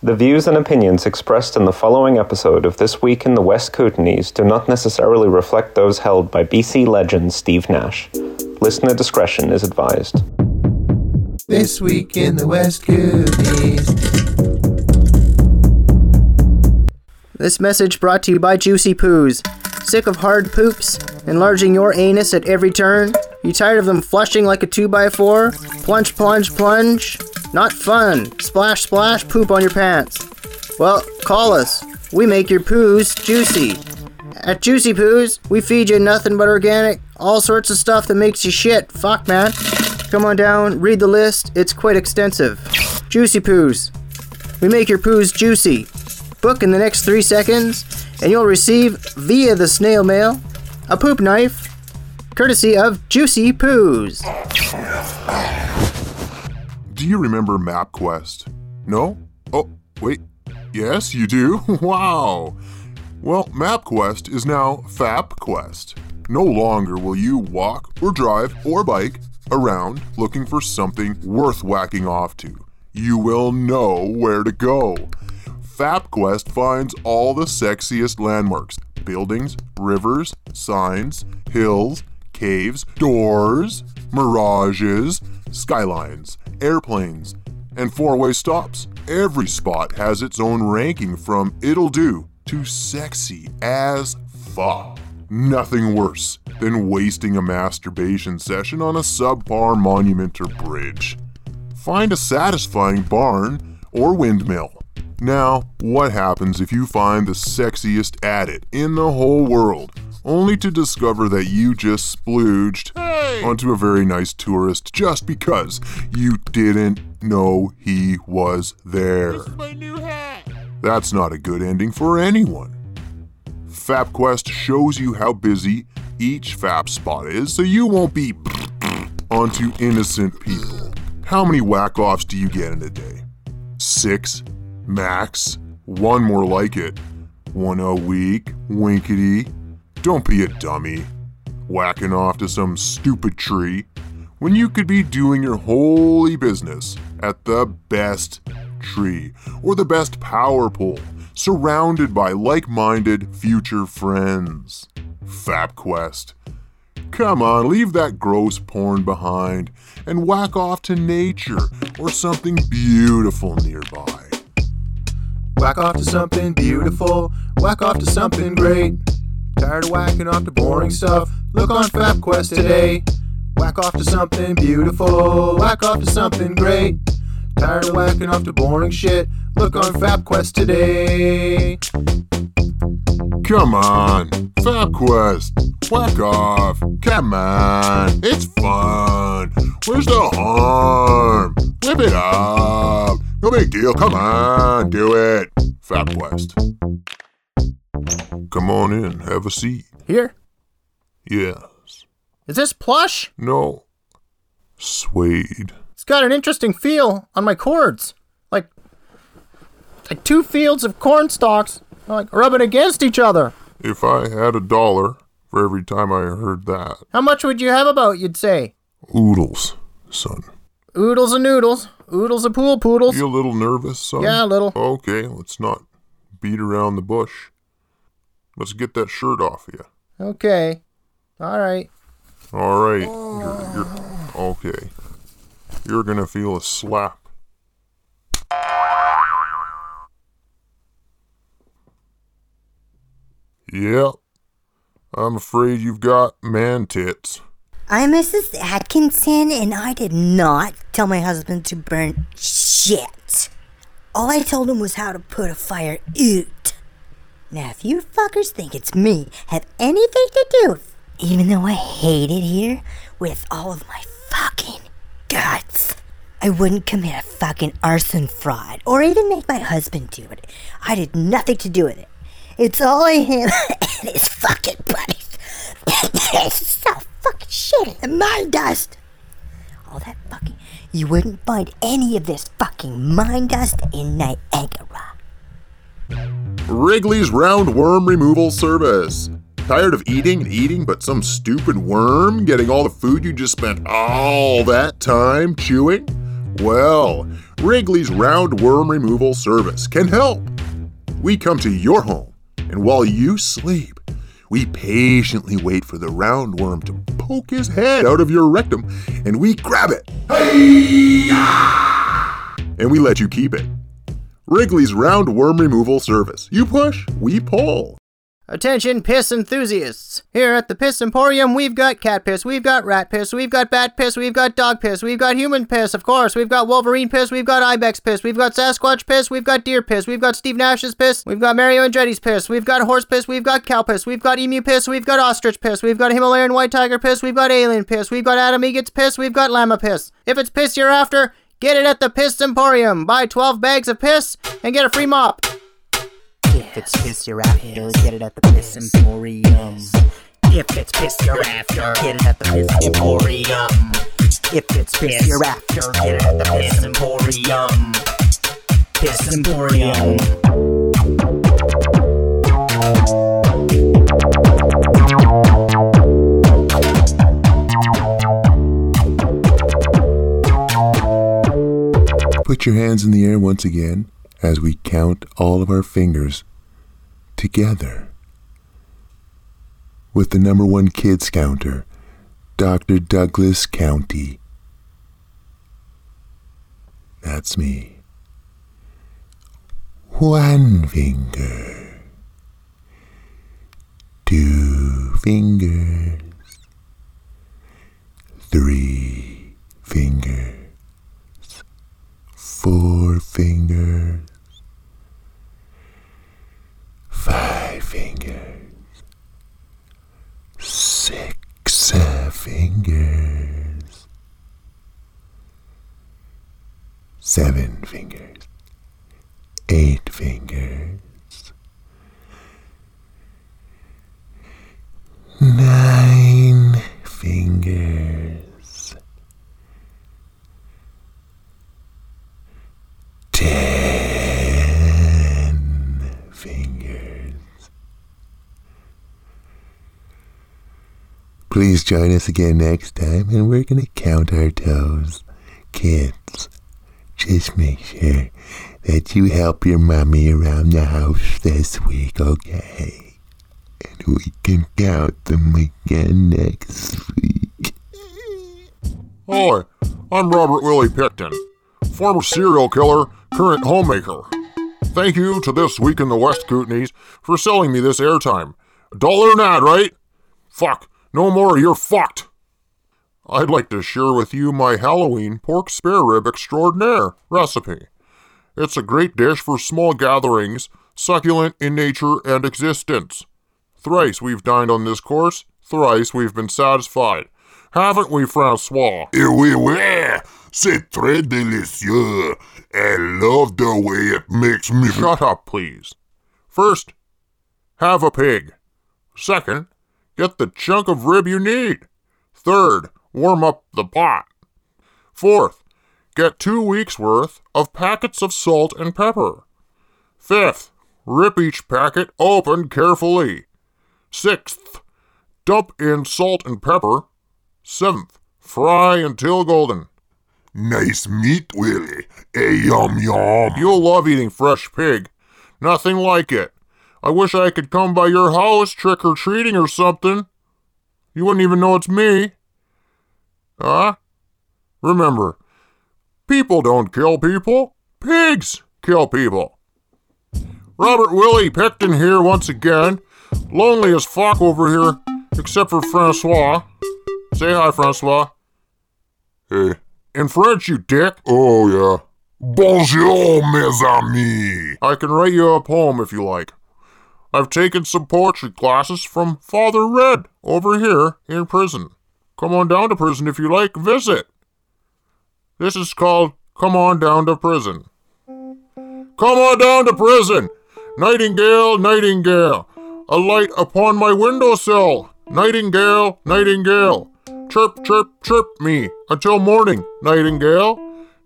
The views and opinions expressed in the following episode of This Week in the West Kootenays do not necessarily reflect those held by BC legend Steve Nash. Listener discretion is advised. This week in the West Kootenays. This message brought to you by Juicy Poos. Sick of hard poops? Enlarging your anus at every turn? You tired of them flushing like a 2x4? Plunge, plunge, plunge? Not fun. Splash, splash, poop on your pants. Well, call us. We make your poos juicy. At Juicy Poos, we feed you nothing but organic, all sorts of stuff that makes you shit. Fuck, man. Come on down, read the list. It's quite extensive. Juicy Poos. We make your poos juicy. Book in the next three seconds, and you'll receive, via the snail mail, a poop knife, courtesy of Juicy Poos. Do you remember MapQuest? No? Oh, wait. Yes, you do? wow. Well, MapQuest is now FapQuest. No longer will you walk or drive or bike around looking for something worth whacking off to. You will know where to go. FapQuest finds all the sexiest landmarks buildings, rivers, signs, hills, caves, doors, mirages, skylines, airplanes, and four way stops. Every spot has its own ranking from it'll do to sexy as fuck. Nothing worse than wasting a masturbation session on a subpar monument or bridge. Find a satisfying barn or windmill. Now, what happens if you find the sexiest at it in the whole world, only to discover that you just splooged onto a very nice tourist just because you didn't know he was there? That's not a good ending for anyone. FapQuest shows you how busy each Fap spot is so you won't be onto innocent people. How many whack offs do you get in a day? Six? Max? One more like it. One a week? Winkety. Don't be a dummy. Whacking off to some stupid tree when you could be doing your holy business at the best tree or the best power pole, surrounded by like minded future friends. FapQuest. Come on, leave that gross porn behind and whack off to nature or something beautiful nearby. Whack off to something beautiful. Whack off to something great. Tired of whacking off to boring stuff? Look on FapQuest today. Whack off to something beautiful. Whack off to something great. Tired of whacking off to boring shit? Look on FapQuest today. Come on, FapQuest, whack off. Come on, it's fun. Where's the harm? Whip it up. No big deal. Come on, do it. FapQuest. Come on in, have a seat. Here? Yes. Is this plush? No. Suede. It's got an interesting feel on my cords. Like like two fields of corn stalks like rubbing against each other. If I had a dollar for every time I heard that. How much would you have about, you'd say? Oodles, son. Oodles and noodles. Oodles and pool poodles. You a little nervous, son? Yeah, a little. Okay, let's not beat around the bush. Let's get that shirt off you. Okay. All right. All right. You're, you're okay. You're gonna feel a slap. Yep. I'm afraid you've got man tits. I'm Mrs. Atkinson, and I did not tell my husband to burn shit. All I told him was how to put a fire out. Now, if you fuckers think it's me, have anything to do even though I hate it here with all of my fucking guts, I wouldn't commit a fucking arson fraud or even make my husband do it. I did nothing to do with it. It's all him and his fucking buddies. it's so fucking shit in mine dust. All that fucking. You wouldn't find any of this fucking mine dust in Niagara. Wrigley's Round Worm Removal Service. Tired of eating and eating, but some stupid worm getting all the food you just spent all that time chewing? Well, Wrigley's roundworm removal service can help. We come to your home, and while you sleep, we patiently wait for the roundworm to poke his head out of your rectum, and we grab it. And we let you keep it. Wrigley's roundworm removal service. You push, we pull. Attention, piss enthusiasts! Here at the Piss Emporium, we've got cat piss, we've got rat piss, we've got bat piss, we've got dog piss, we've got human piss, of course, we've got Wolverine piss, we've got Ibex piss, we've got Sasquatch piss, we've got deer piss, we've got Steve Nash's piss, we've got Mario Andretti's piss, we've got horse piss, we've got cow piss, we've got emu piss, we've got ostrich piss, we've got Himalayan white tiger piss, we've got alien piss, we've got Adam Egget's piss, we've got llama piss. If it's piss you're after, get it at the Piss Emporium. Buy 12 bags of piss and get a free mop. If it's piss you're after, get it at the Piss Emporium. If it's piss you're after, get it at the Piss Emporium. If it's piss you're after, get it at the Piss Emporium. Piss Emporium. Put your hands in the air once again as we count all of our fingers together. With the number one kids counter, Dr. Douglas County. That's me. One finger. Two fingers. Three fingers fingers, five fingers, six fingers, seven fingers, eight fingers, nine fingers. ten fingers. Please join us again next time, and we're gonna count our toes. Kids, just make sure that you help your mommy around the house this week, okay? And we can count them again next week. Hi, I'm Robert Willie Pickton, former serial killer, current homemaker. Thank you to This Week in the West Kootenays for selling me this airtime. Dollar an ad, right? Fuck, no more, you're fucked. I'd like to share with you my Halloween pork spare rib extraordinaire recipe. It's a great dish for small gatherings, succulent in nature and existence. Thrice we've dined on this course, thrice we've been satisfied. Haven't we, Francois? Et oui, oui, c'est très délicieux. I love the way it makes me. Shut up, please. First, have a pig. Second, get the chunk of rib you need. Third, warm up the pot. Fourth, get two weeks' worth of packets of salt and pepper. Fifth, rip each packet open carefully. Sixth, dump in salt and pepper. Seventh, fry until golden. Nice meat, Willie. A yum yum. You'll love eating fresh pig. Nothing like it. I wish I could come by your house trick or treating or something. You wouldn't even know it's me. Huh? Remember, people don't kill people. Pigs kill people. Robert Willie Pickton here once again. Lonely as fuck over here, except for Francois. Say hi, Francois. Hey. In French, you dick. Oh, yeah. Bonjour, mes amis. I can write you a poem if you like. I've taken some poetry classes from Father Red over here in prison. Come on down to prison if you like, visit. This is called Come On Down to Prison. Come on down to prison! Nightingale, nightingale, a light upon my windowsill. Nightingale, nightingale, chirp, chirp, chirp me until morning, nightingale.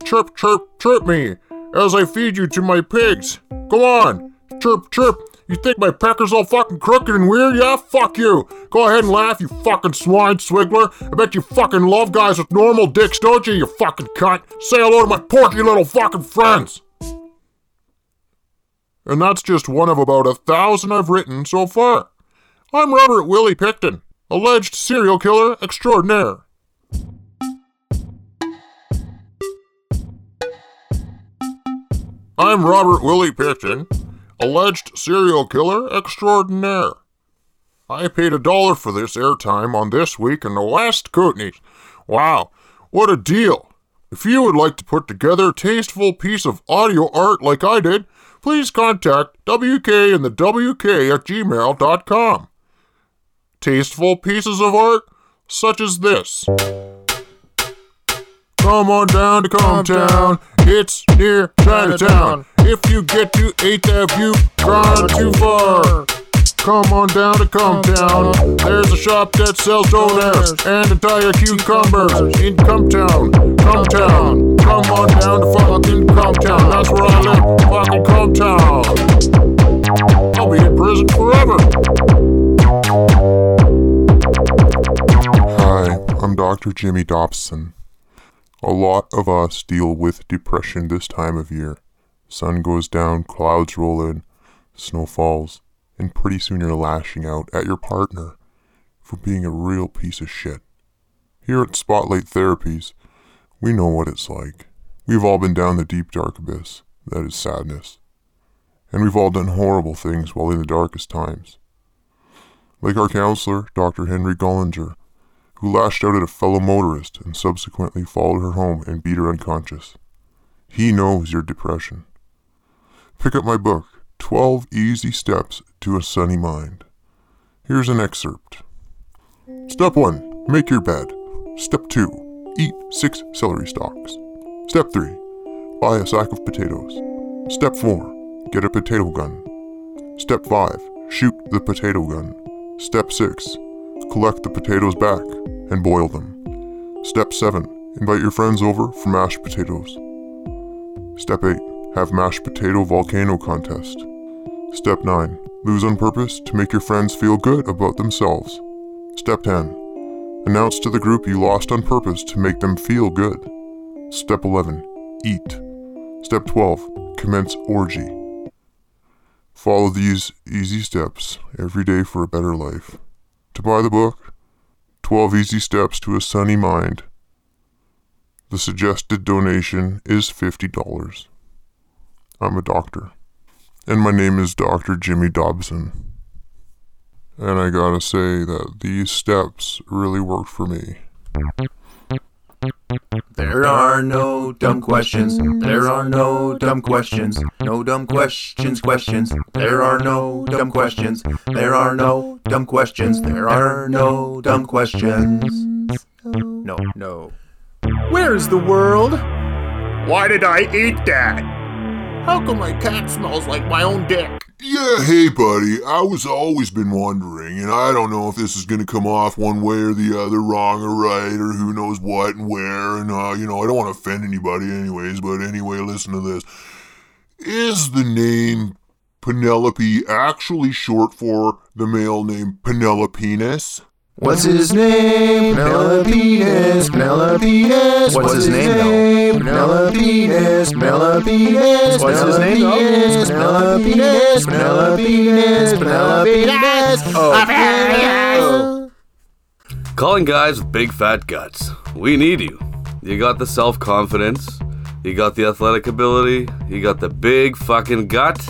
Chirp, chirp, chirp me as I feed you to my pigs. Go on, chirp, chirp, You think my pecker's all fucking crooked and weird? Yeah, fuck you. Go ahead and laugh, you fucking swine swiggler. I bet you fucking love guys with normal dicks, don't you, you fucking cunt? Say hello to my porky little fucking friends. And that's just one of about a thousand I've written so far. I'm Robert Willie Pickton, alleged serial killer extraordinaire. I'm Robert Willie Pickton, alleged serial killer extraordinaire. I paid a dollar for this airtime on This Week in the West Kootenays. Wow, what a deal! If you would like to put together a tasteful piece of audio art like I did, please contact WK and the WK at gmail.com. Tasteful pieces of art such as this. Come on down to Cometown, it's near Chinatown. If you get to 8th Ave, you've gone too far. Come on down to Cometown. There's a shop that sells donuts and entire cucumbers in Cometown. Cometown. Come on down to fucking Cometown. That's where I live. Fucking Cometown. I'll be in prison forever. Hi, I'm Dr. Jimmy Dobson. A lot of us deal with depression this time of year. Sun goes down, clouds roll in, snow falls, and pretty soon you're lashing out at your partner for being a real piece of shit. Here at Spotlight Therapies, we know what it's like. We've all been down the deep dark abyss, that is sadness. And we've all done horrible things while in the darkest times. Like our counselor, Dr. Henry Gollinger, who lashed out at a fellow motorist and subsequently followed her home and beat her unconscious. He knows your depression. Pick up my book, 12 Easy Steps to a Sunny Mind. Here's an excerpt. Step 1. Make your bed. Step 2. Eat 6 celery stalks. Step 3. Buy a sack of potatoes. Step 4. Get a potato gun. Step 5. Shoot the potato gun. Step 6. Collect the potatoes back and boil them. Step 7. Invite your friends over for mashed potatoes. Step 8. Have mashed potato volcano contest. Step 9. Lose on purpose to make your friends feel good about themselves. Step 10. Announce to the group you lost on purpose to make them feel good. Step 11. Eat. Step 12. Commence orgy. Follow these easy steps every day for a better life. To buy the book, 12 Easy Steps to a Sunny Mind, the suggested donation is $50. I'm a doctor. And my name is Dr. Jimmy Dobson. And I gotta say that these steps really worked for me. There are no dumb questions. There are no dumb questions. No dumb questions, questions. There are no dumb questions. There are no dumb questions. There are no dumb questions. No, no. Where's the world? Why did I eat that? How come my cat smells like my own dick? Yeah, hey, buddy. I was always been wondering, and I don't know if this is gonna come off one way or the other, wrong or right, or who knows what and where. And uh, you know, I don't want to offend anybody, anyways. But anyway, listen to this. Is the name Penelope actually short for the male name Penelopenis? What's his name? Penelopeus, Penelopeus. What's his name though? Penelopeus, Penelopeus. What's his name though? Penelopeus, Penelopeus, Penelopeus. Oh, Calling guys with big fat guts. We need you. You got the self confidence, you got the athletic ability, you got the big fucking gut.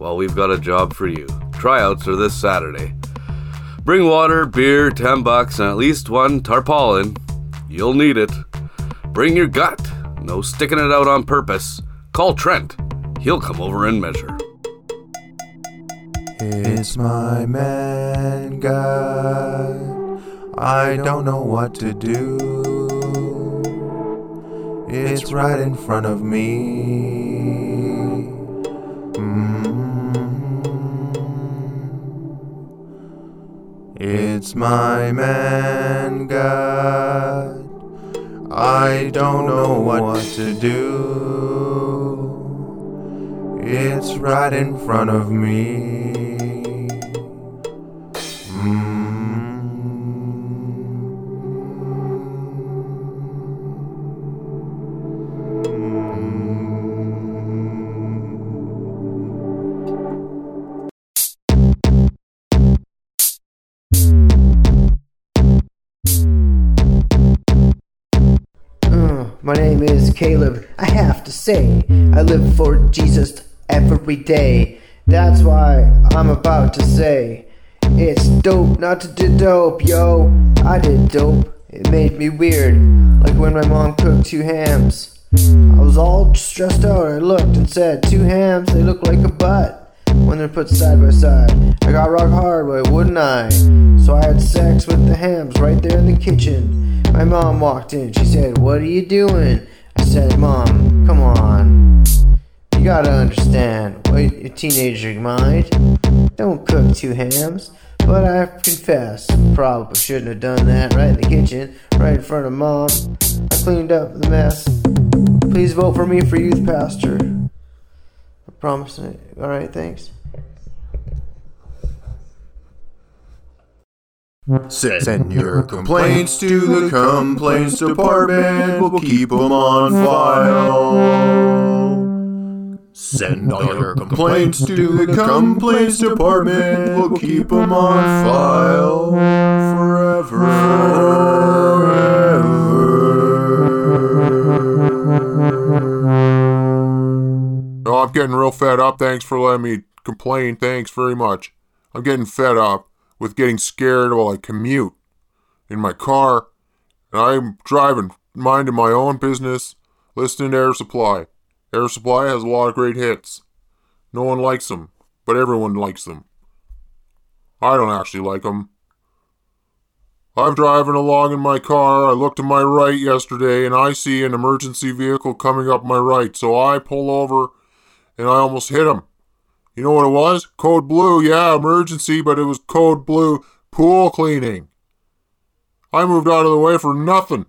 Well, we've got a job for you. Tryouts are this Saturday. Bring water, beer, 10 bucks, and at least one tarpaulin. You'll need it. Bring your gut. No sticking it out on purpose. Call Trent. He'll come over and measure. It's my man God. I don't know what to do. It's right in front of me. It's my man God. I don't know what to do. It's right in front of me. Every day. That's why I'm about to say, it's dope not to do dope, yo. I did dope. It made me weird, like when my mom cooked two hams. I was all stressed out. I looked and said, two hams, they look like a butt when they're put side by side. I got rock hard, why wouldn't I? So I had sex with the hams right there in the kitchen. My mom walked in. She said, What are you doing? I said, Mom, come on. You gotta understand. Wait, a teenager mind. Don't cook two hams. But I confess, probably shouldn't have done that right in the kitchen, right in front of mom. I cleaned up the mess. Please vote for me for youth pastor. I promise. Alright, thanks. Send your complaints to the complaints department. We'll keep them on file. Send all your complaints to the complaints department. We'll keep them on file forever. Oh, I'm getting real fed up. Thanks for letting me complain. Thanks very much. I'm getting fed up with getting scared while I commute in my car. And I'm driving, minding my own business, listening to Air Supply. Air Supply has a lot of great hits. No one likes them, but everyone likes them. I don't actually like them. I'm driving along in my car. I look to my right yesterday and I see an emergency vehicle coming up my right. So I pull over and I almost hit him. You know what it was? Code blue. Yeah, emergency, but it was code blue pool cleaning. I moved out of the way for nothing.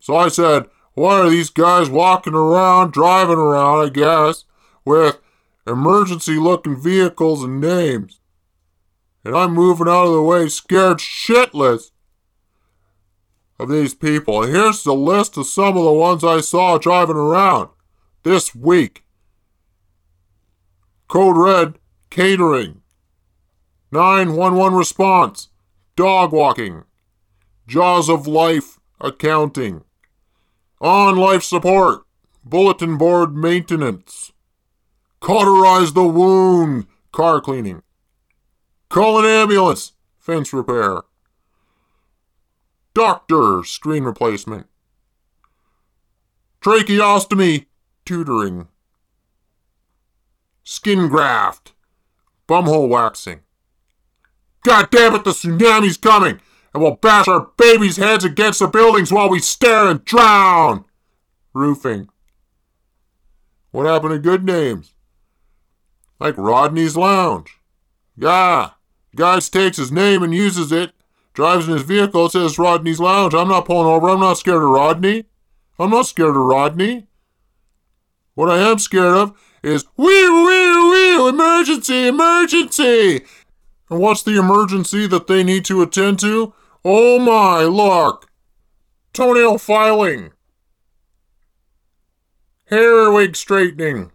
So I said, why are these guys walking around, driving around, I guess, with emergency looking vehicles and names? And I'm moving out of the way, scared shitless of these people. And here's the list of some of the ones I saw driving around this week. Code Red, catering. 911 response, dog walking. Jaws of Life, accounting. On life support, bulletin board maintenance. Cauterize the wound, car cleaning. Call an ambulance, fence repair. Doctor, screen replacement. Tracheostomy, tutoring. Skin graft. Bumhole waxing. God damn it, the tsunami's coming! And we'll bash our babies' heads against the buildings while we stare and drown! Roofing. What happened to good names? Like Rodney's Lounge. Yeah, guy takes his name and uses it, drives in his vehicle, says Rodney's Lounge. I'm not pulling over, I'm not scared of Rodney. I'm not scared of Rodney. What I am scared of is wee wee wee emergency emergency. And what's the emergency that they need to attend to? Oh my luck! Toenail filing. Hair wig straightening.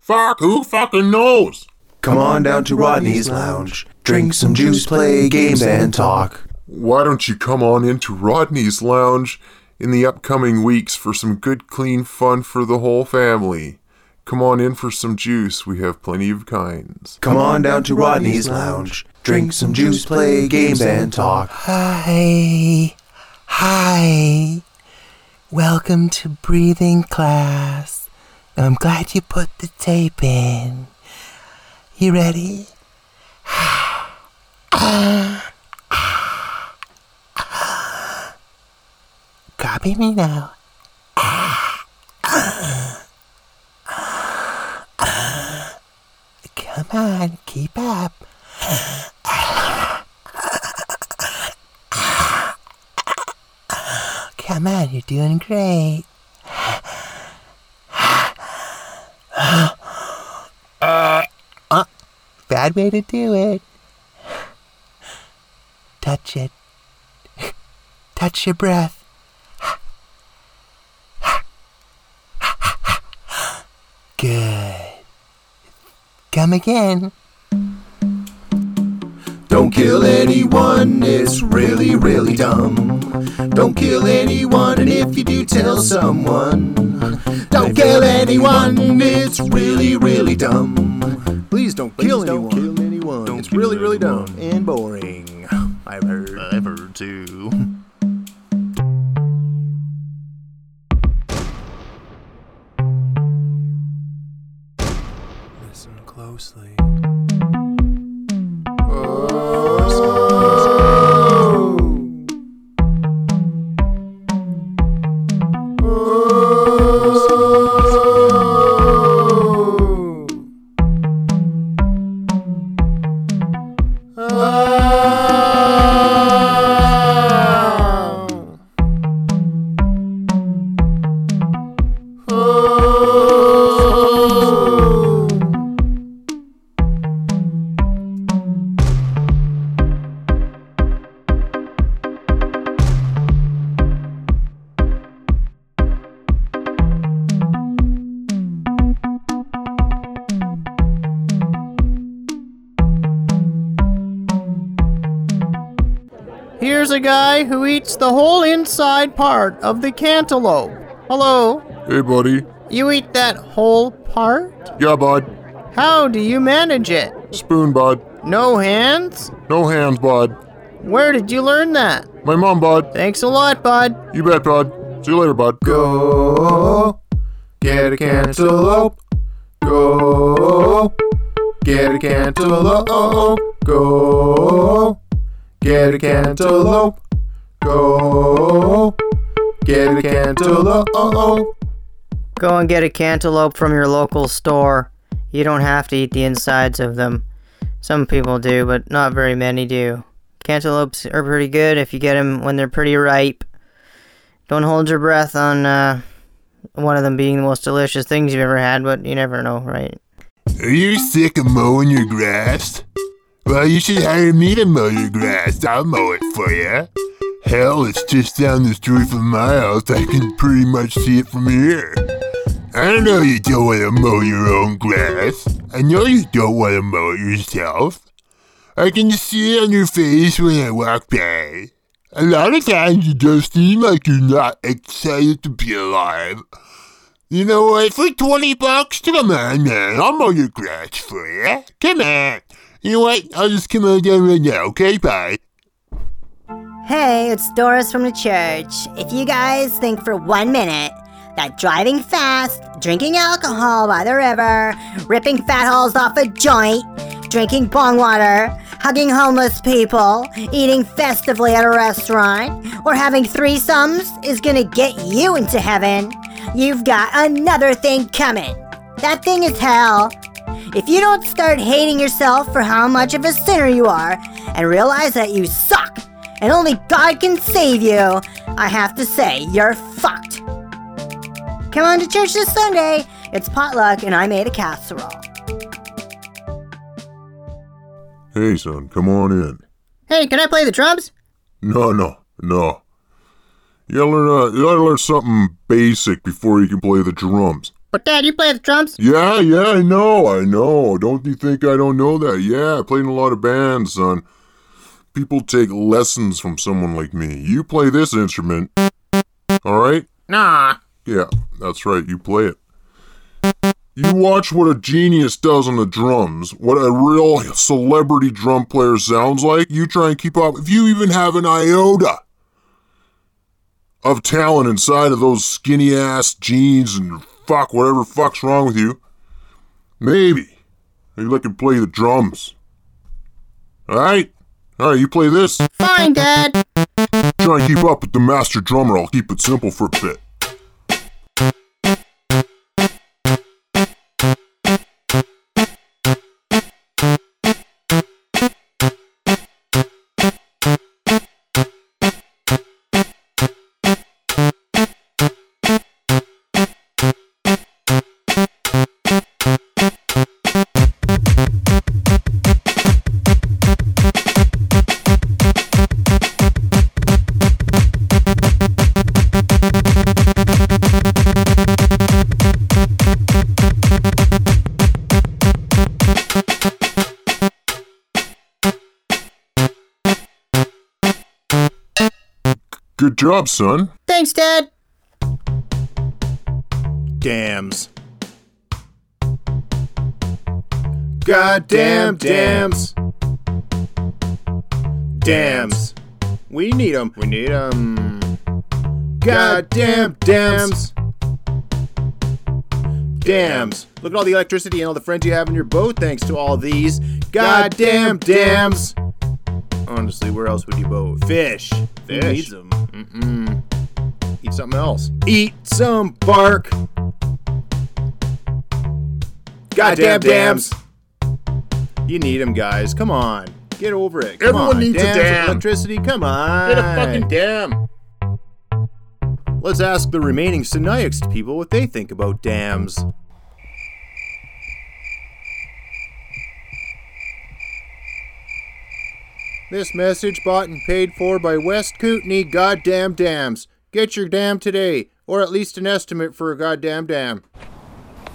Fuck, who fucking knows? Come on down to Rodney's Lounge. Drink some juice, play games, and talk. Why don't you come on into Rodney's Lounge in the upcoming weeks for some good, clean fun for the whole family? Come on in for some juice. We have plenty of kinds. Come on down to Rodney's Lounge. Drink some juice, play games, and talk. Hi. Hi. Welcome to breathing class. I'm glad you put the tape in. You ready? Copy me now. Come on, keep up. Come on, you're doing great. Uh, bad way to do it. Touch it. Touch your breath. Good. Come again. Don't kill anyone, it's really, really dumb. Don't kill anyone, and if you do, tell someone. Don't kill anyone, it's really, really dumb. Please don't Please kill don't anyone. kill anyone. Don't it's kill really, really anyone. dumb and boring. I've heard. I've heard too. Here's a guy who eats the whole inside part of the cantaloupe. Hello, Hey, buddy. you eat that whole part? Yeah, bud. How do you manage it? Spoon, bud. No hands? No hands, bud. Where did you learn that? My mom, bud. Thanks a lot, bud. You bet, bud. See you later, bud. Go get a cantaloupe. Go get a cantaloupe. Go get a cantaloupe. Go get a cantaloupe. Go and get a cantaloupe from your local store. You don't have to eat the insides of them. Some people do, but not very many do. Cantaloupes are pretty good if you get them when they're pretty ripe. Don't hold your breath on uh, one of them being the most delicious things you've ever had, but you never know, right? Are you sick of mowing your grass? Well, you should hire me to mow your grass. I'll mow it for you. Hell, it's just down the street from my house. I can pretty much see it from here. I know you don't want to mow your own grass. I know you don't want to mow it yourself. I can see it on your face when I walk by. A lot of times you just seem like you're not excited to be alive. You know what? For 20 bucks, come on, man. Man, I'll mow your grass for you. Come on. You know what? I'll just come on down right now, okay? Bye. Hey, it's Doris from the church. If you guys think for one minute that driving fast, drinking alcohol by the river, ripping fat holes off a joint, drinking bong water, hugging homeless people, eating festively at a restaurant, or having threesomes is gonna get you into heaven, you've got another thing coming. That thing is hell. If you don't start hating yourself for how much of a sinner you are and realize that you suck and only God can save you, I have to say, you're fucked. Come on to church this Sunday. It's potluck and I made a casserole. Hey, son, come on in. Hey, can I play the drums? No, no, no. You gotta learn, uh, you gotta learn something basic before you can play the drums. But Dad, you play the drums? Yeah, yeah, I know, I know. Don't you think I don't know that? Yeah, I played in a lot of bands, son. People take lessons from someone like me. You play this instrument, alright? Nah. Yeah, that's right, you play it. You watch what a genius does on the drums, what a real celebrity drum player sounds like. You try and keep up. If you even have an iota of talent inside of those skinny ass jeans and fuck whatever fuck's wrong with you, maybe Are you can play the drums. Alright? Alright, you play this. Fine, Dad. Try and keep up with the master drummer. I'll keep it simple for a bit. Job, son. Thanks, Dad. Dams. Goddamn dams. Dams. We need them. We need them. Goddamn dams. Dams. Look at all the electricity and all the friends you have in your boat thanks to all these goddamn dams. Honestly, where else would you boat? Fish. Fish. Who needs them? Mm-mm. Eat something else. Eat some bark. Goddamn dams. You need them, guys. Come on. Get over it. Come Everyone on. needs Dams with dam. Electricity. Come on. Get a fucking dam. Let's ask the remaining Sinixt people what they think about dams. This message bought and paid for by West Kootenay Goddamn Dams. Get your dam today, or at least an estimate for a goddamn dam.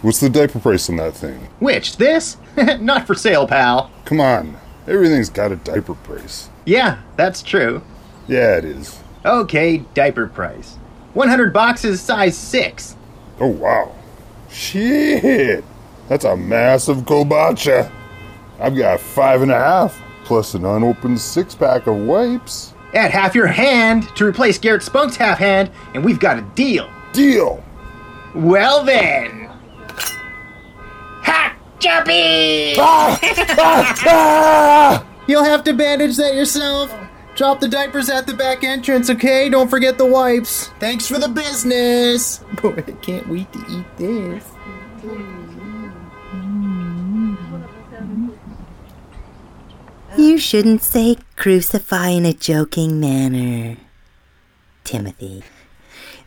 What's the diaper price on that thing? Which, this? Not for sale, pal. Come on, everything's got a diaper price. Yeah, that's true. Yeah, it is. Okay, diaper price. 100 boxes, size 6. Oh, wow. Shit! That's a massive kabocha. I've got five and a half, plus an unopened six pack of wipes. Add half your hand to replace Garrett Spunk's half hand, and we've got a deal. Deal! Well then. Ha! Jumpy! You'll have to bandage that yourself. Drop the diapers at the back entrance, okay? Don't forget the wipes. Thanks for the business. Boy, I can't wait to eat this. You shouldn't say crucify in a joking manner. Timothy.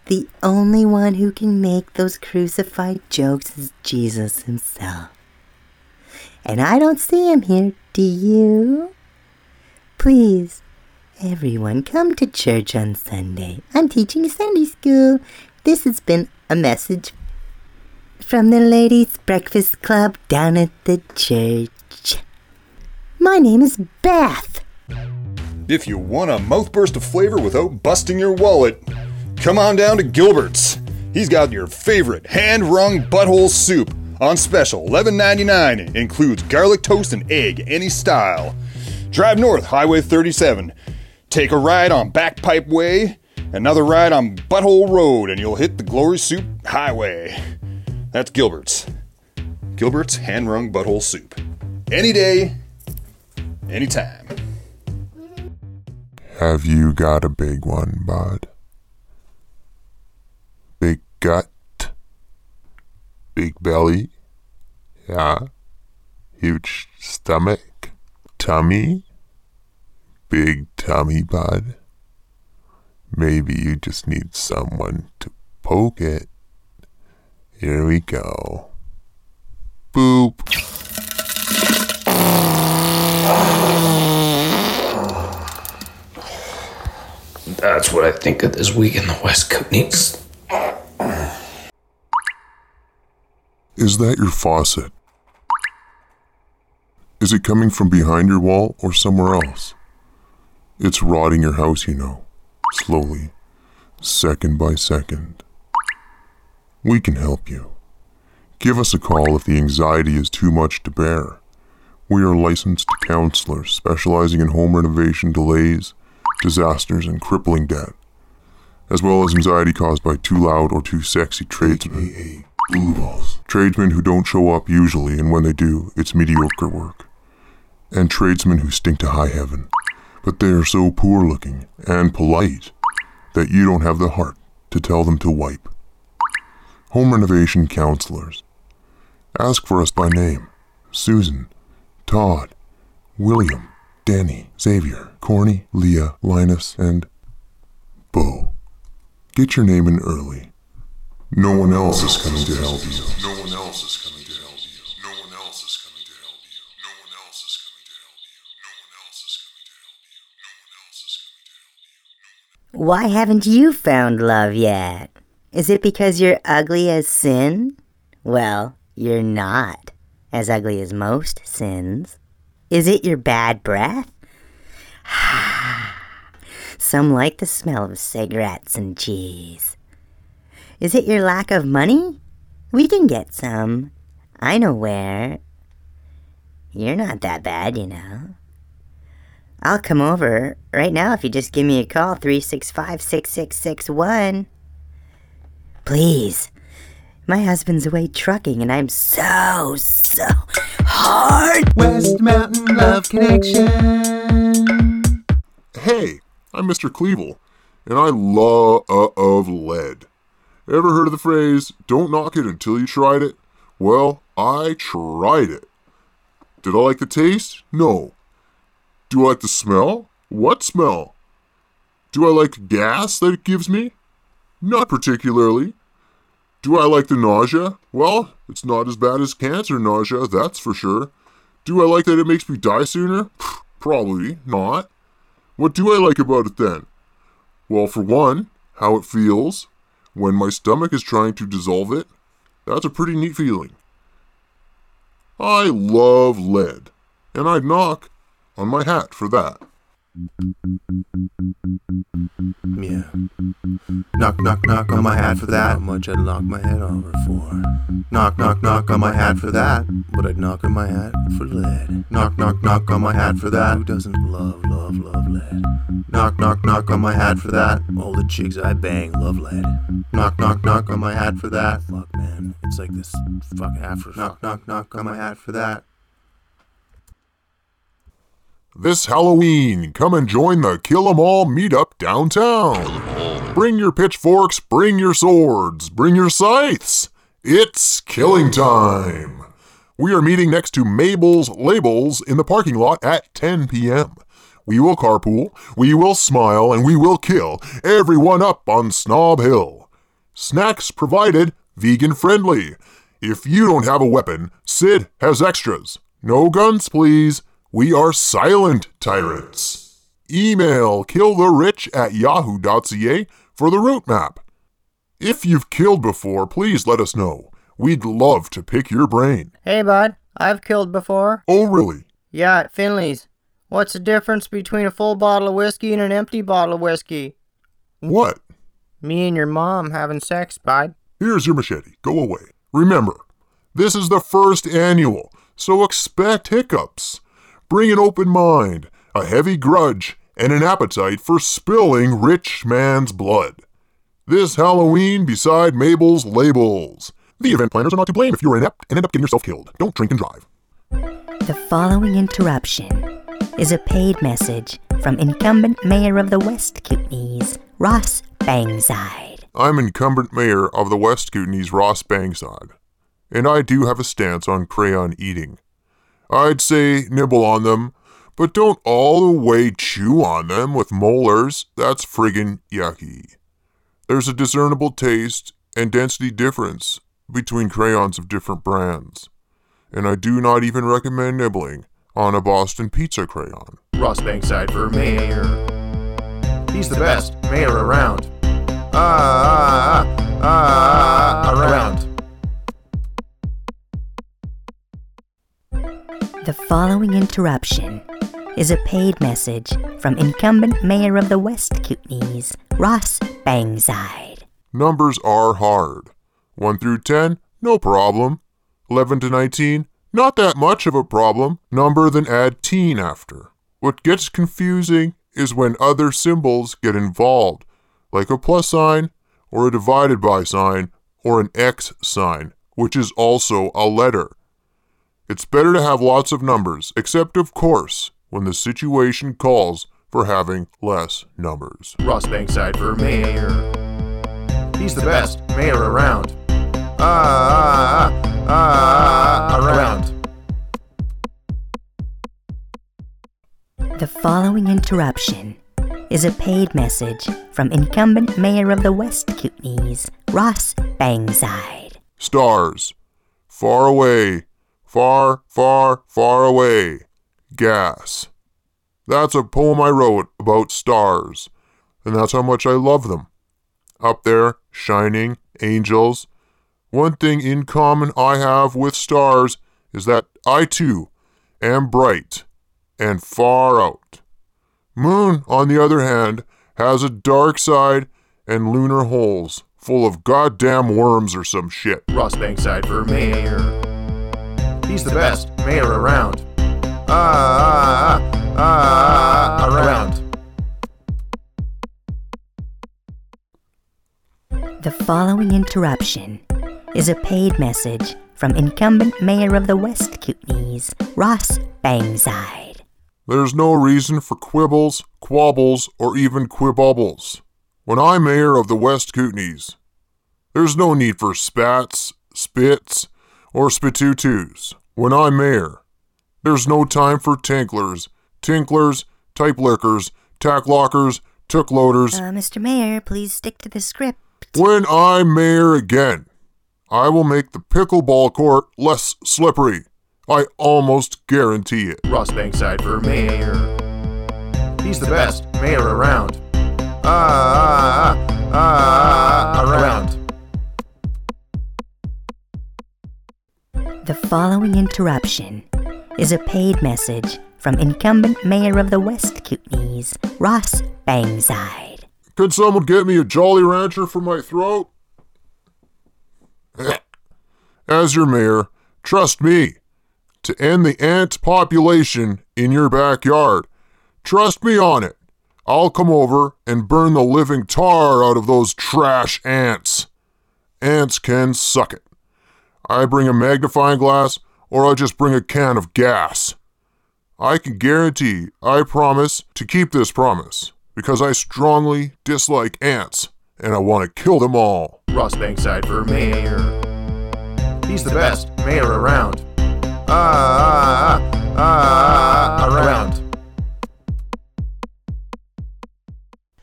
The only one who can make those crucified jokes is Jesus himself. And I don't see him here, do you? Please, everyone, come to church on Sunday. I'm teaching Sunday school. This has been a message from the Ladies' Breakfast Club down at the church. My name is Beth. If you want a mouthburst of flavor without busting your wallet, come on down to Gilbert's. He's got your favorite hand-wrung butthole soup on special, $11.99. Includes garlic toast and egg, any style. Drive north, Highway 37. Take a ride on Backpipe Way, another ride on Butthole Road, and you'll hit the Glory Soup Highway. That's Gilbert's. Gilbert's hand-wrung butthole soup. Any day, anytime. Have you got a big one, bud? Big gut? Big belly? Yeah? Huge stomach? Tummy? Big tummy, bud? Maybe you just need someone to poke it. Here we go. Boop. That's what I think of this week in the West Kootenays. Is that your faucet? Is it coming from behind your wall or somewhere else? It's rotting your house, you know, slowly, second by second. We can help you. Give us a call if the anxiety is too much to bear. We are licensed counselors specializing in home renovation delays, disasters, and crippling debt, as well as anxiety caused by too loud or too sexy tradesmen. Blue balls. Tradesmen who don't show up usually, and when they do, it's mediocre work. And tradesmen who stink to high heaven, but they are so poor looking and polite that you don't have the heart to tell them to wipe. Home renovation counselors. Ask for us by name Susan, Todd, William, Danny, Xavier, Corny, Leah, Linus, and Bo. Get your name in early. No one else is coming to help you. No one else is coming to help you. No one else is coming to help you. No one else is coming to help you. No one else is coming to help you. No one else is coming to help you. Why haven't you found love yet? Is it because you're ugly as sin? Well, you're not as ugly as most sins. Is it your bad breath? Some like the smell of cigarettes and cheese. Is it your lack of money? We can get some. I know where. You're not that bad, you know. I'll come over right now if you just give me a call 365 6661. Please. My husband's away trucking and I'm so, so hard. West Mountain Love Connection. Hey, I'm Mr. Cleavel, and I love uh, of lead. Ever heard of the phrase, don't knock it until you tried it? Well, I tried it. Did I like the taste? No. Do I like the smell? What smell? Do I like the gas that it gives me? Not particularly. Do I like the nausea? Well, it's not as bad as cancer nausea, that's for sure. Do I like that it makes me die sooner? Probably not. What do I like about it then? Well, for one, how it feels when my stomach is trying to dissolve it. That's a pretty neat feeling. I love lead, and I'd knock on my hat for that. Yeah. Knock, knock, knock on my hat for that. How much I'd knock my head over for. Knock, knock, knock on my hat for that. But I'd knock on my hat for lead. Knock, knock, knock on my hat for that. Who doesn't love, love, love lead? Knock, knock, knock on my hat for that. All the chicks I bang love lead. Knock, knock, knock on my hat for that. Fuck, man. It's like this fucking after. Knock, knock, knock on my hat for that. This Halloween, come and join the Kill 'em All meetup downtown. Bring your pitchforks, bring your swords, bring your scythes. It's killing time. We are meeting next to Mabel's Labels in the parking lot at 10 p.m. We will carpool, we will smile, and we will kill everyone up on Snob Hill. Snacks provided, vegan friendly. If you don't have a weapon, Sid has extras. No guns, please. We are silent tyrants. Email killtherich at yahoo.ca for the route map. If you've killed before, please let us know. We'd love to pick your brain. Hey, bud, I've killed before. Oh, really? Yeah, at Finley's. What's the difference between a full bottle of whiskey and an empty bottle of whiskey? What? Me and your mom having sex, bud. Here's your machete. Go away. Remember, this is the first annual, so expect hiccups. Bring an open mind, a heavy grudge, and an appetite for spilling rich man's blood. This Halloween beside Mabel's labels. The event planners are not to blame if you're inept and end up getting yourself killed. Don't drink and drive. The following interruption is a paid message from incumbent mayor of the West Kootenays, Ross Bangside. I'm incumbent mayor of the West Kootenays, Ross Bangside, and I do have a stance on crayon eating. I'd say nibble on them, but don't all the way chew on them with molars. That's friggin' yucky. There's a discernible taste and density difference between crayons of different brands, and I do not even recommend nibbling on a Boston pizza crayon. Ross Bankside for mayor. He's the best mayor around. Ah, ah, ah, ah, around. The following interruption is a paid message from incumbent mayor of the West Kootenays, Ross Bangside. Numbers are hard. 1 through 10, no problem. 11 to 19, not that much of a problem. Number, then add teen after. What gets confusing is when other symbols get involved, like a plus sign, or a divided by sign, or an X sign, which is also a letter. It's better to have lots of numbers, except, of course, when the situation calls for having less numbers. Ross Bankside for mayor. He's the best mayor around. Ah, ah, ah, ah, around. The following interruption is a paid message from incumbent mayor of the West Kootenays, Ross Bangside. Stars. Far away. Far, far, far away. Gas. That's a poem I wrote about stars, and that's how much I love them. Up there, shining, angels. One thing in common I have with stars is that I too am bright and far out. Moon, on the other hand, has a dark side and lunar holes full of goddamn worms or some shit. Ross Bankside for mayor. He's the best mayor around. Ah, ah, ah, ah, around. The following interruption is a paid message from incumbent mayor of the West Kootenays, Ross Bangside. There's no reason for quibbles, quabbles, or even quibubbles. When I'm mayor of the West Kootenays, there's no need for spats, spits, or spitootoos. When I'm mayor, there's no time for tinklers, tinklers, type lickers, tack lockers, took loaders. Uh, Mr. Mayor, please stick to the script. When I'm mayor again, I will make the pickleball court less slippery. I almost guarantee it. Ross Bankside for mayor. He's the best mayor around. Ah, ah, ah, ah, around. The following interruption is a paid message from incumbent mayor of the West Kootenays, Ross Bangside. Could someone get me a Jolly Rancher for my throat? As your mayor, trust me to end the ant population in your backyard. Trust me on it. I'll come over and burn the living tar out of those trash ants. Ants can suck it. I bring a magnifying glass or I just bring a can of gas. I can guarantee, I promise, to keep this promise because I strongly dislike ants and I want to kill them all. Ross Bankside for mayor. He's the best mayor around. Ah, ah, ah, ah, around.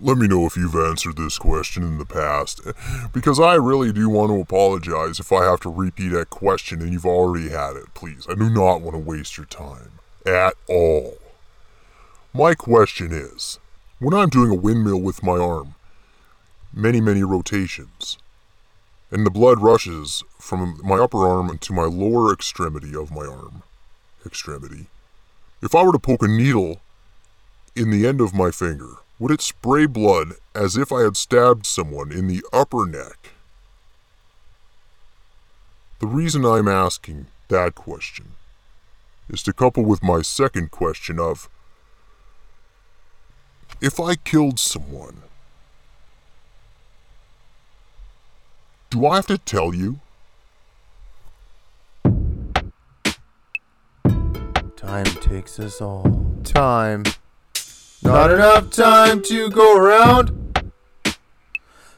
Let me know if you've answered this question in the past, because I really do want to apologize if I have to repeat that question and you've already had it. Please, I do not want to waste your time at all. My question is when I'm doing a windmill with my arm, many, many rotations, and the blood rushes from my upper arm to my lower extremity of my arm, extremity, if I were to poke a needle in the end of my finger, would it spray blood as if I had stabbed someone in the upper neck? The reason I'm asking that question is to couple with my second question of if I killed someone, do I have to tell you? Time takes us all. Time. Not enough time to go around.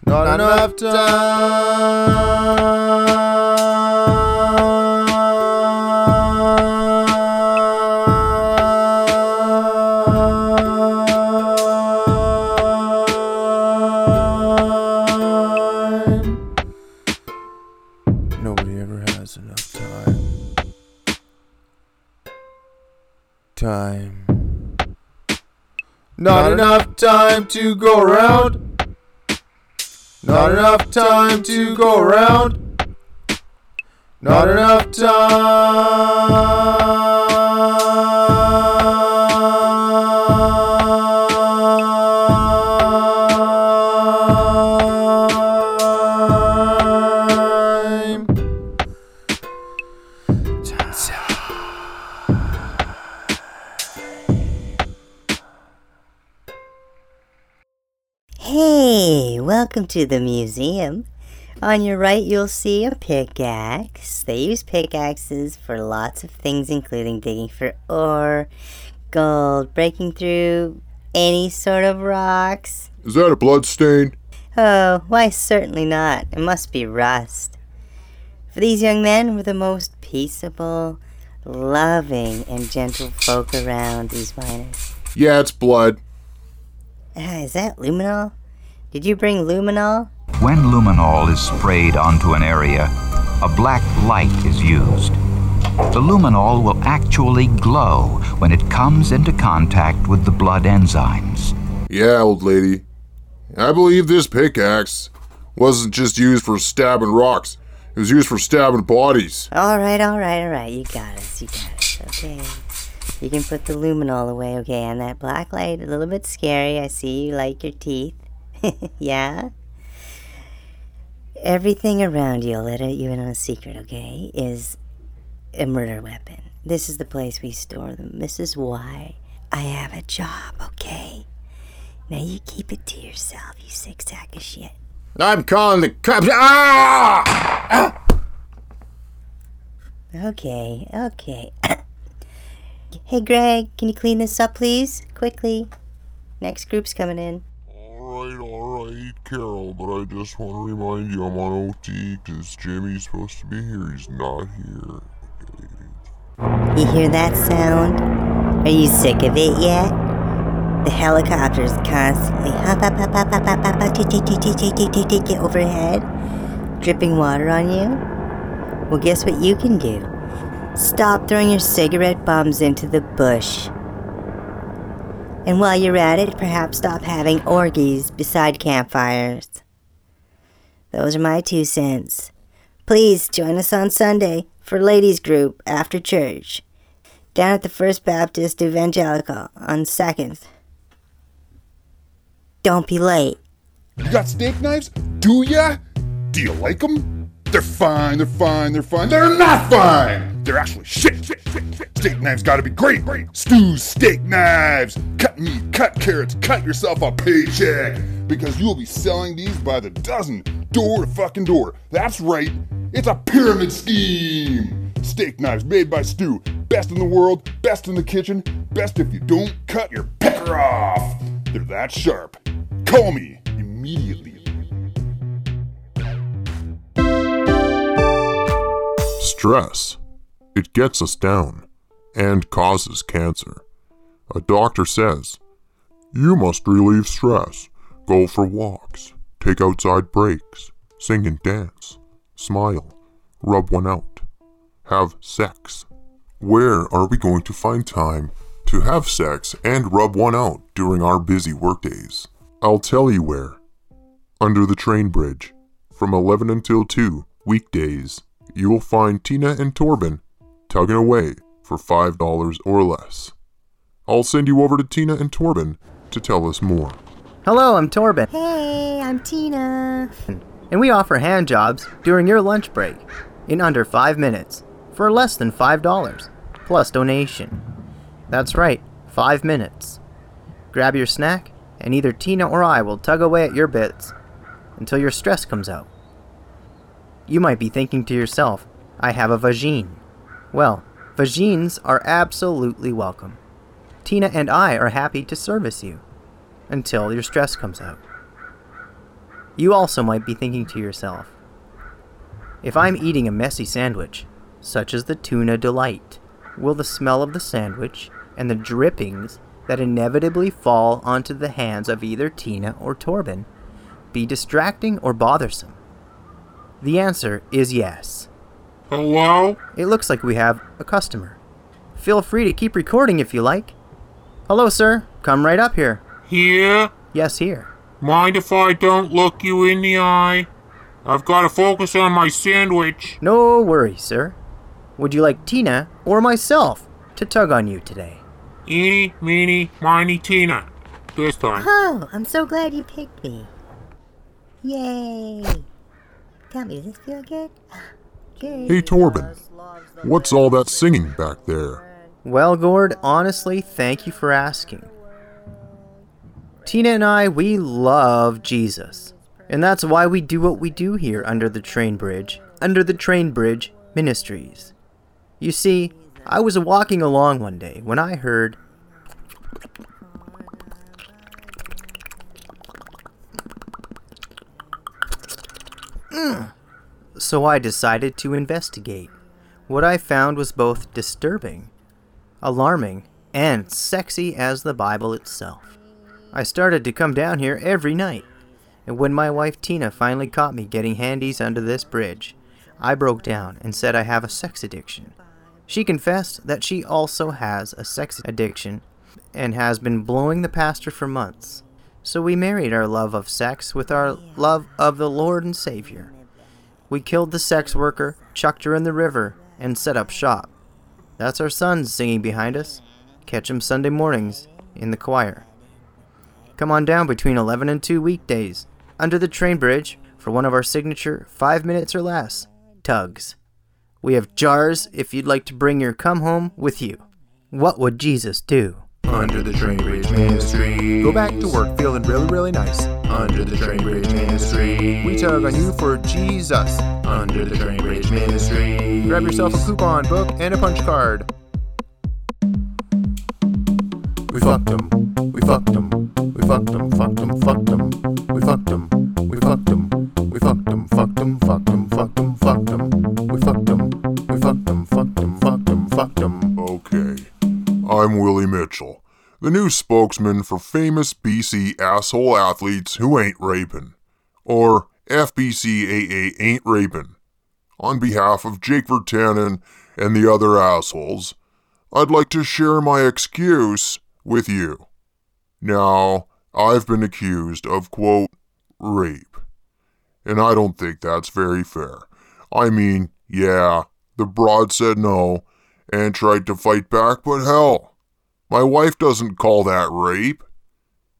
Not enough time. Not enough time to go around. Not enough time to go around. Not enough time. Welcome to the museum. On your right, you'll see a pickaxe. They use pickaxes for lots of things, including digging for ore, gold, breaking through any sort of rocks. Is that a blood stain? Oh, why, certainly not. It must be rust. For these young men were the most peaceable, loving, and gentle folk around, these miners. Yeah, it's blood. Ah, is that luminol? Did you bring luminol? When luminol is sprayed onto an area, a black light is used. The luminol will actually glow when it comes into contact with the blood enzymes. Yeah, old lady. I believe this pickaxe wasn't just used for stabbing rocks. It was used for stabbing bodies. All right, all right, all right. You got us. You got us. Okay. You can put the luminol away, okay? And that black light, a little bit scary. I see you like your teeth. yeah? Everything around you, I'll let you in on a secret, okay? Is a murder weapon. This is the place we store them. This is why I have a job, okay? Now you keep it to yourself, you sick sack of shit. I'm calling the cops. Ah! Okay, okay. hey, Greg, can you clean this up, please? Quickly. Next group's coming in. Carol, but I just want to remind you I'm on OT because Jimmy's supposed to be here. He's not here. You hear that sound? Are you sick of it yet? The helicopters constantly hop, hop, hop, hop, hop, hop, hop, hop, overhead, dripping water on you. Well, guess what you can do? Stop throwing your cigarette bums into the bush. And while you're at it, perhaps stop having orgies beside campfires. Those are my two cents. Please join us on Sunday for ladies' group after church down at the First Baptist Evangelical on 2nd. Don't be late. You got steak knives? Do ya? Do you like them? They're fine, they're fine, they're fine. They're not fine! They're actually shit, shit, shit, shit. Steak knives gotta be great, great. Stew steak knives! Cut meat, cut carrots, cut yourself a paycheck! Because you'll be selling these by the dozen, door to fucking door. That's right, it's a pyramid scheme! Steak knives made by Stew. Best in the world, best in the kitchen, best if you don't cut your pecker off! They're that sharp. Call me immediately. Stress. It gets us down and causes cancer. A doctor says, You must relieve stress. Go for walks, take outside breaks, sing and dance, smile, rub one out, have sex. Where are we going to find time to have sex and rub one out during our busy workdays? I'll tell you where. Under the train bridge, from 11 until 2, weekdays, you will find Tina and Torben tugging away for $5 or less. I'll send you over to Tina and Torben to tell us more. Hello, I'm Torben, Hey, I'm Tina. and we offer hand jobs during your lunch break in under five minutes for less than $5 plus donation. That's right, five minutes. Grab your snack, and either Tina or I will tug away at your bits until your stress comes out. You might be thinking to yourself, I have a vagine. Well, vagines are absolutely welcome. Tina and I are happy to service you until your stress comes out. You also might be thinking to yourself, if I'm eating a messy sandwich, such as the tuna delight, will the smell of the sandwich and the drippings that inevitably fall onto the hands of either Tina or Torben be distracting or bothersome? The answer is yes. Hello? It looks like we have a customer. Feel free to keep recording if you like. Hello, sir. Come right up here. Here? Yes, here. Mind if I don't look you in the eye? I've got to focus on my sandwich. No worries, sir. Would you like Tina or myself to tug on you today? Eeny, meeny, miny, Tina. This time. Oh, I'm so glad you picked me. Yay. Tell me, does this feel good? Hey, Torben, what's all that singing back there? Well, Gord, honestly, thank you for asking. Tina and I, we love Jesus. And that's why we do what we do here under the train bridge, under the train bridge ministries. You see, I was walking along one day when I heard Mm. So I decided to investigate. What I found was both disturbing, alarming, and sexy as the Bible itself. I started to come down here every night, and when my wife Tina finally caught me getting handies under this bridge, I broke down and said I have a sex addiction. She confessed that she also has a sex addiction and has been blowing the pastor for months. So we married our love of sex with our love of the Lord and Savior. We killed the sex worker, chucked her in the river, and set up shop. That's our sons singing behind us. catch him Sunday mornings in the choir. Come on down between 11 and 2 weekdays under the train bridge for one of our signature 5 minutes or less tugs. We have jars if you'd like to bring your come home with you. What would Jesus do? Under the Train Bridge Ministry. Go back to work feeling really, really nice. Under the Train Bridge Ministry. We tug on you for Jesus. Under the Train Bridge Ministry. Grab yourself a coupon book and a punch card. We fucked him. We fucked him. We fucked him. Fucked him. Fucked him. We fucked him. The new spokesman for famous BC asshole athletes who ain't raping. Or FBCAA ain't raping. On behalf of Jake Virtanen and the other assholes, I'd like to share my excuse with you. Now, I've been accused of, quote, rape. And I don't think that's very fair. I mean, yeah, the broad said no and tried to fight back, but hell, my wife doesn't call that rape.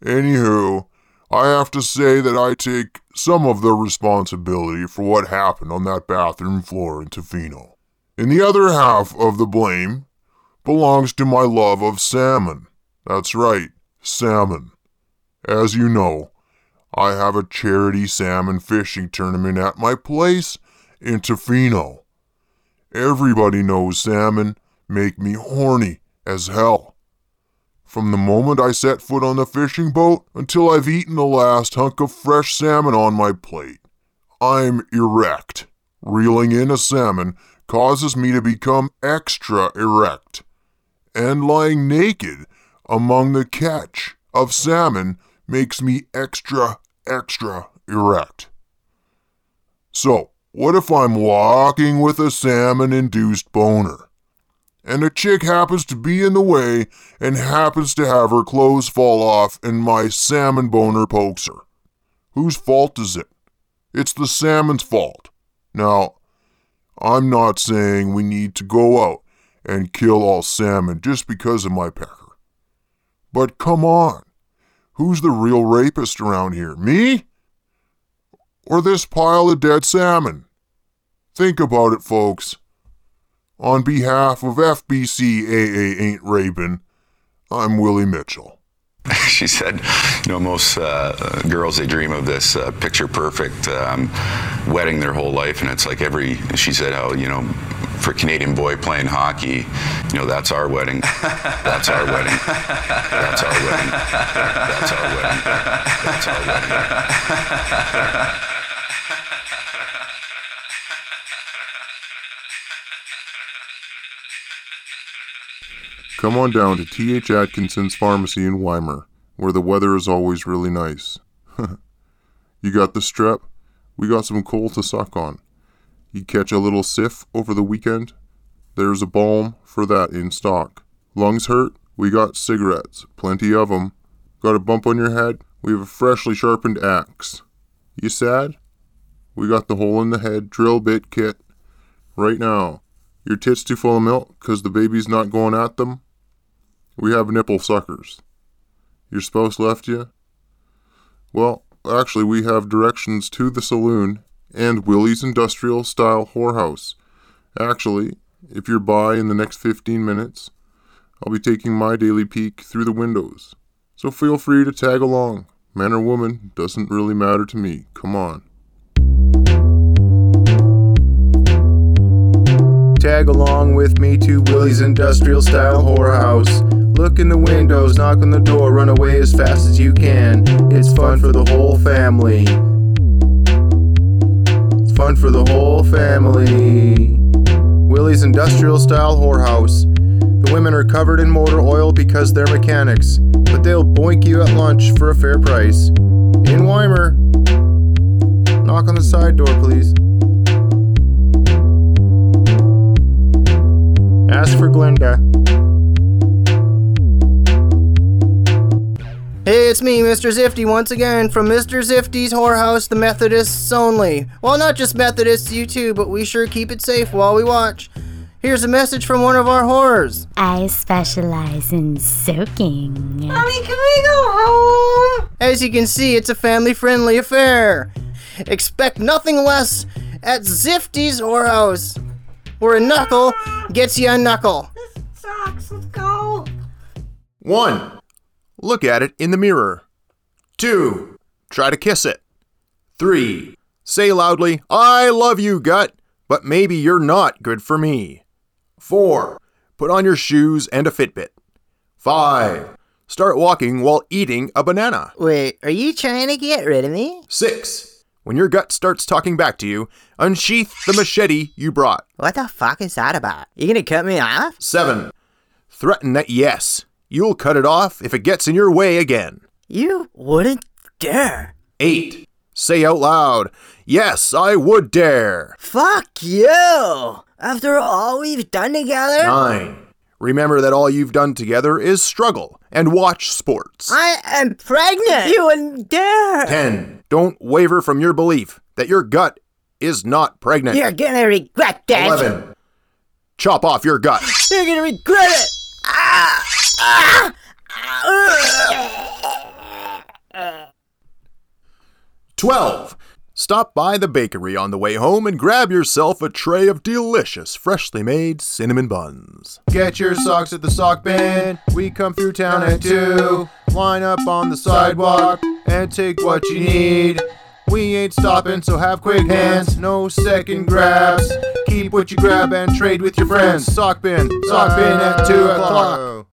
Anywho, I have to say that I take some of the responsibility for what happened on that bathroom floor in Tofino. And the other half of the blame belongs to my love of salmon. That's right, salmon. As you know, I have a charity salmon fishing tournament at my place in Tofino. Everybody knows salmon make me horny as hell. From the moment I set foot on the fishing boat until I've eaten the last hunk of fresh salmon on my plate, I'm erect. Reeling in a salmon causes me to become extra erect. And lying naked among the catch of salmon makes me extra, extra erect. So, what if I'm walking with a salmon induced boner? And a chick happens to be in the way and happens to have her clothes fall off and my salmon boner pokes her. Whose fault is it? It's the salmon's fault. Now, I'm not saying we need to go out and kill all salmon just because of my pecker. But come on, who's the real rapist around here? Me? Or this pile of dead salmon? Think about it, folks. On behalf of FBCAA Ain't Rapin', I'm Willie Mitchell. she said, you know, most uh, girls they dream of this uh, picture perfect um, wedding their whole life, and it's like every. She said how you know, for Canadian boy playing hockey, you know, that's our wedding. That's our wedding. That's our wedding. That's our wedding. That's our wedding. Come on down to T.H. Atkinson's Pharmacy in Ymir, where the weather is always really nice. you got the strep? We got some coal to suck on. You catch a little sif over the weekend? There's a balm for that in stock. Lungs hurt? We got cigarettes, plenty of 'em. Got a bump on your head? We have a freshly sharpened axe. You sad? We got the hole in the head drill bit kit. Right now. Your tits too full of milk 'cause the baby's not going at them? We have nipple suckers. Your spouse left you? Well, actually, we have directions to the saloon and Willie's Industrial Style Whorehouse. Actually, if you're by in the next 15 minutes, I'll be taking my daily peek through the windows. So feel free to tag along. Man or woman, doesn't really matter to me. Come on. Tag along with me to Willie's Industrial Style Whorehouse. Look in the windows, knock on the door, run away as fast as you can. It's fun for the whole family. It's fun for the whole family. Willie's Industrial Style Whorehouse. The women are covered in motor oil because they're mechanics, but they'll boink you at lunch for a fair price. In Ymir. Knock on the side door, please. Ask for Glenda. Hey, it's me, Mr. Zifty, once again from Mr. Zifty's Whorehouse, the Methodists only. Well, not just Methodists, you too, but we sure keep it safe while we watch. Here's a message from one of our horrors. I specialize in soaking. Mommy, can we go home? As you can see, it's a family friendly affair. Expect nothing less at Zifty's Whorehouse, where a knuckle gets you a knuckle. This Sucks. Let's go. One, look at it in the mirror. Two, try to kiss it. Three, say loudly, I love you, gut, but maybe you're not good for me. Four, put on your shoes and a Fitbit. Five, start walking while eating a banana. Wait, are you trying to get rid of me? Six, when your gut starts talking back to you, unsheath the machete you brought. What the fuck is that about? You gonna cut me off? Seven, threaten that yes, you'll cut it off if it gets in your way again. You wouldn't dare. Eight, say out loud, yes, I would dare. Fuck you! After all we've done together? Nine, remember that all you've done together is struggle and watch sports. I am pregnant! You wouldn't dare! 10. Don't waver from your belief that your gut is not pregnant. You're gonna regret that! 11. Chop off your gut. You're gonna regret it! Ah! 12. Stop by the bakery on the way home and grab yourself a tray of delicious, freshly made cinnamon buns. Get your socks at the sock bin. We come through town at 2. Line up on the sidewalk and take what you need. We ain't stopping, so have quick hands, no second grabs. Keep what you grab and trade with your friends. Sock bin, sock bin at 2 o'clock.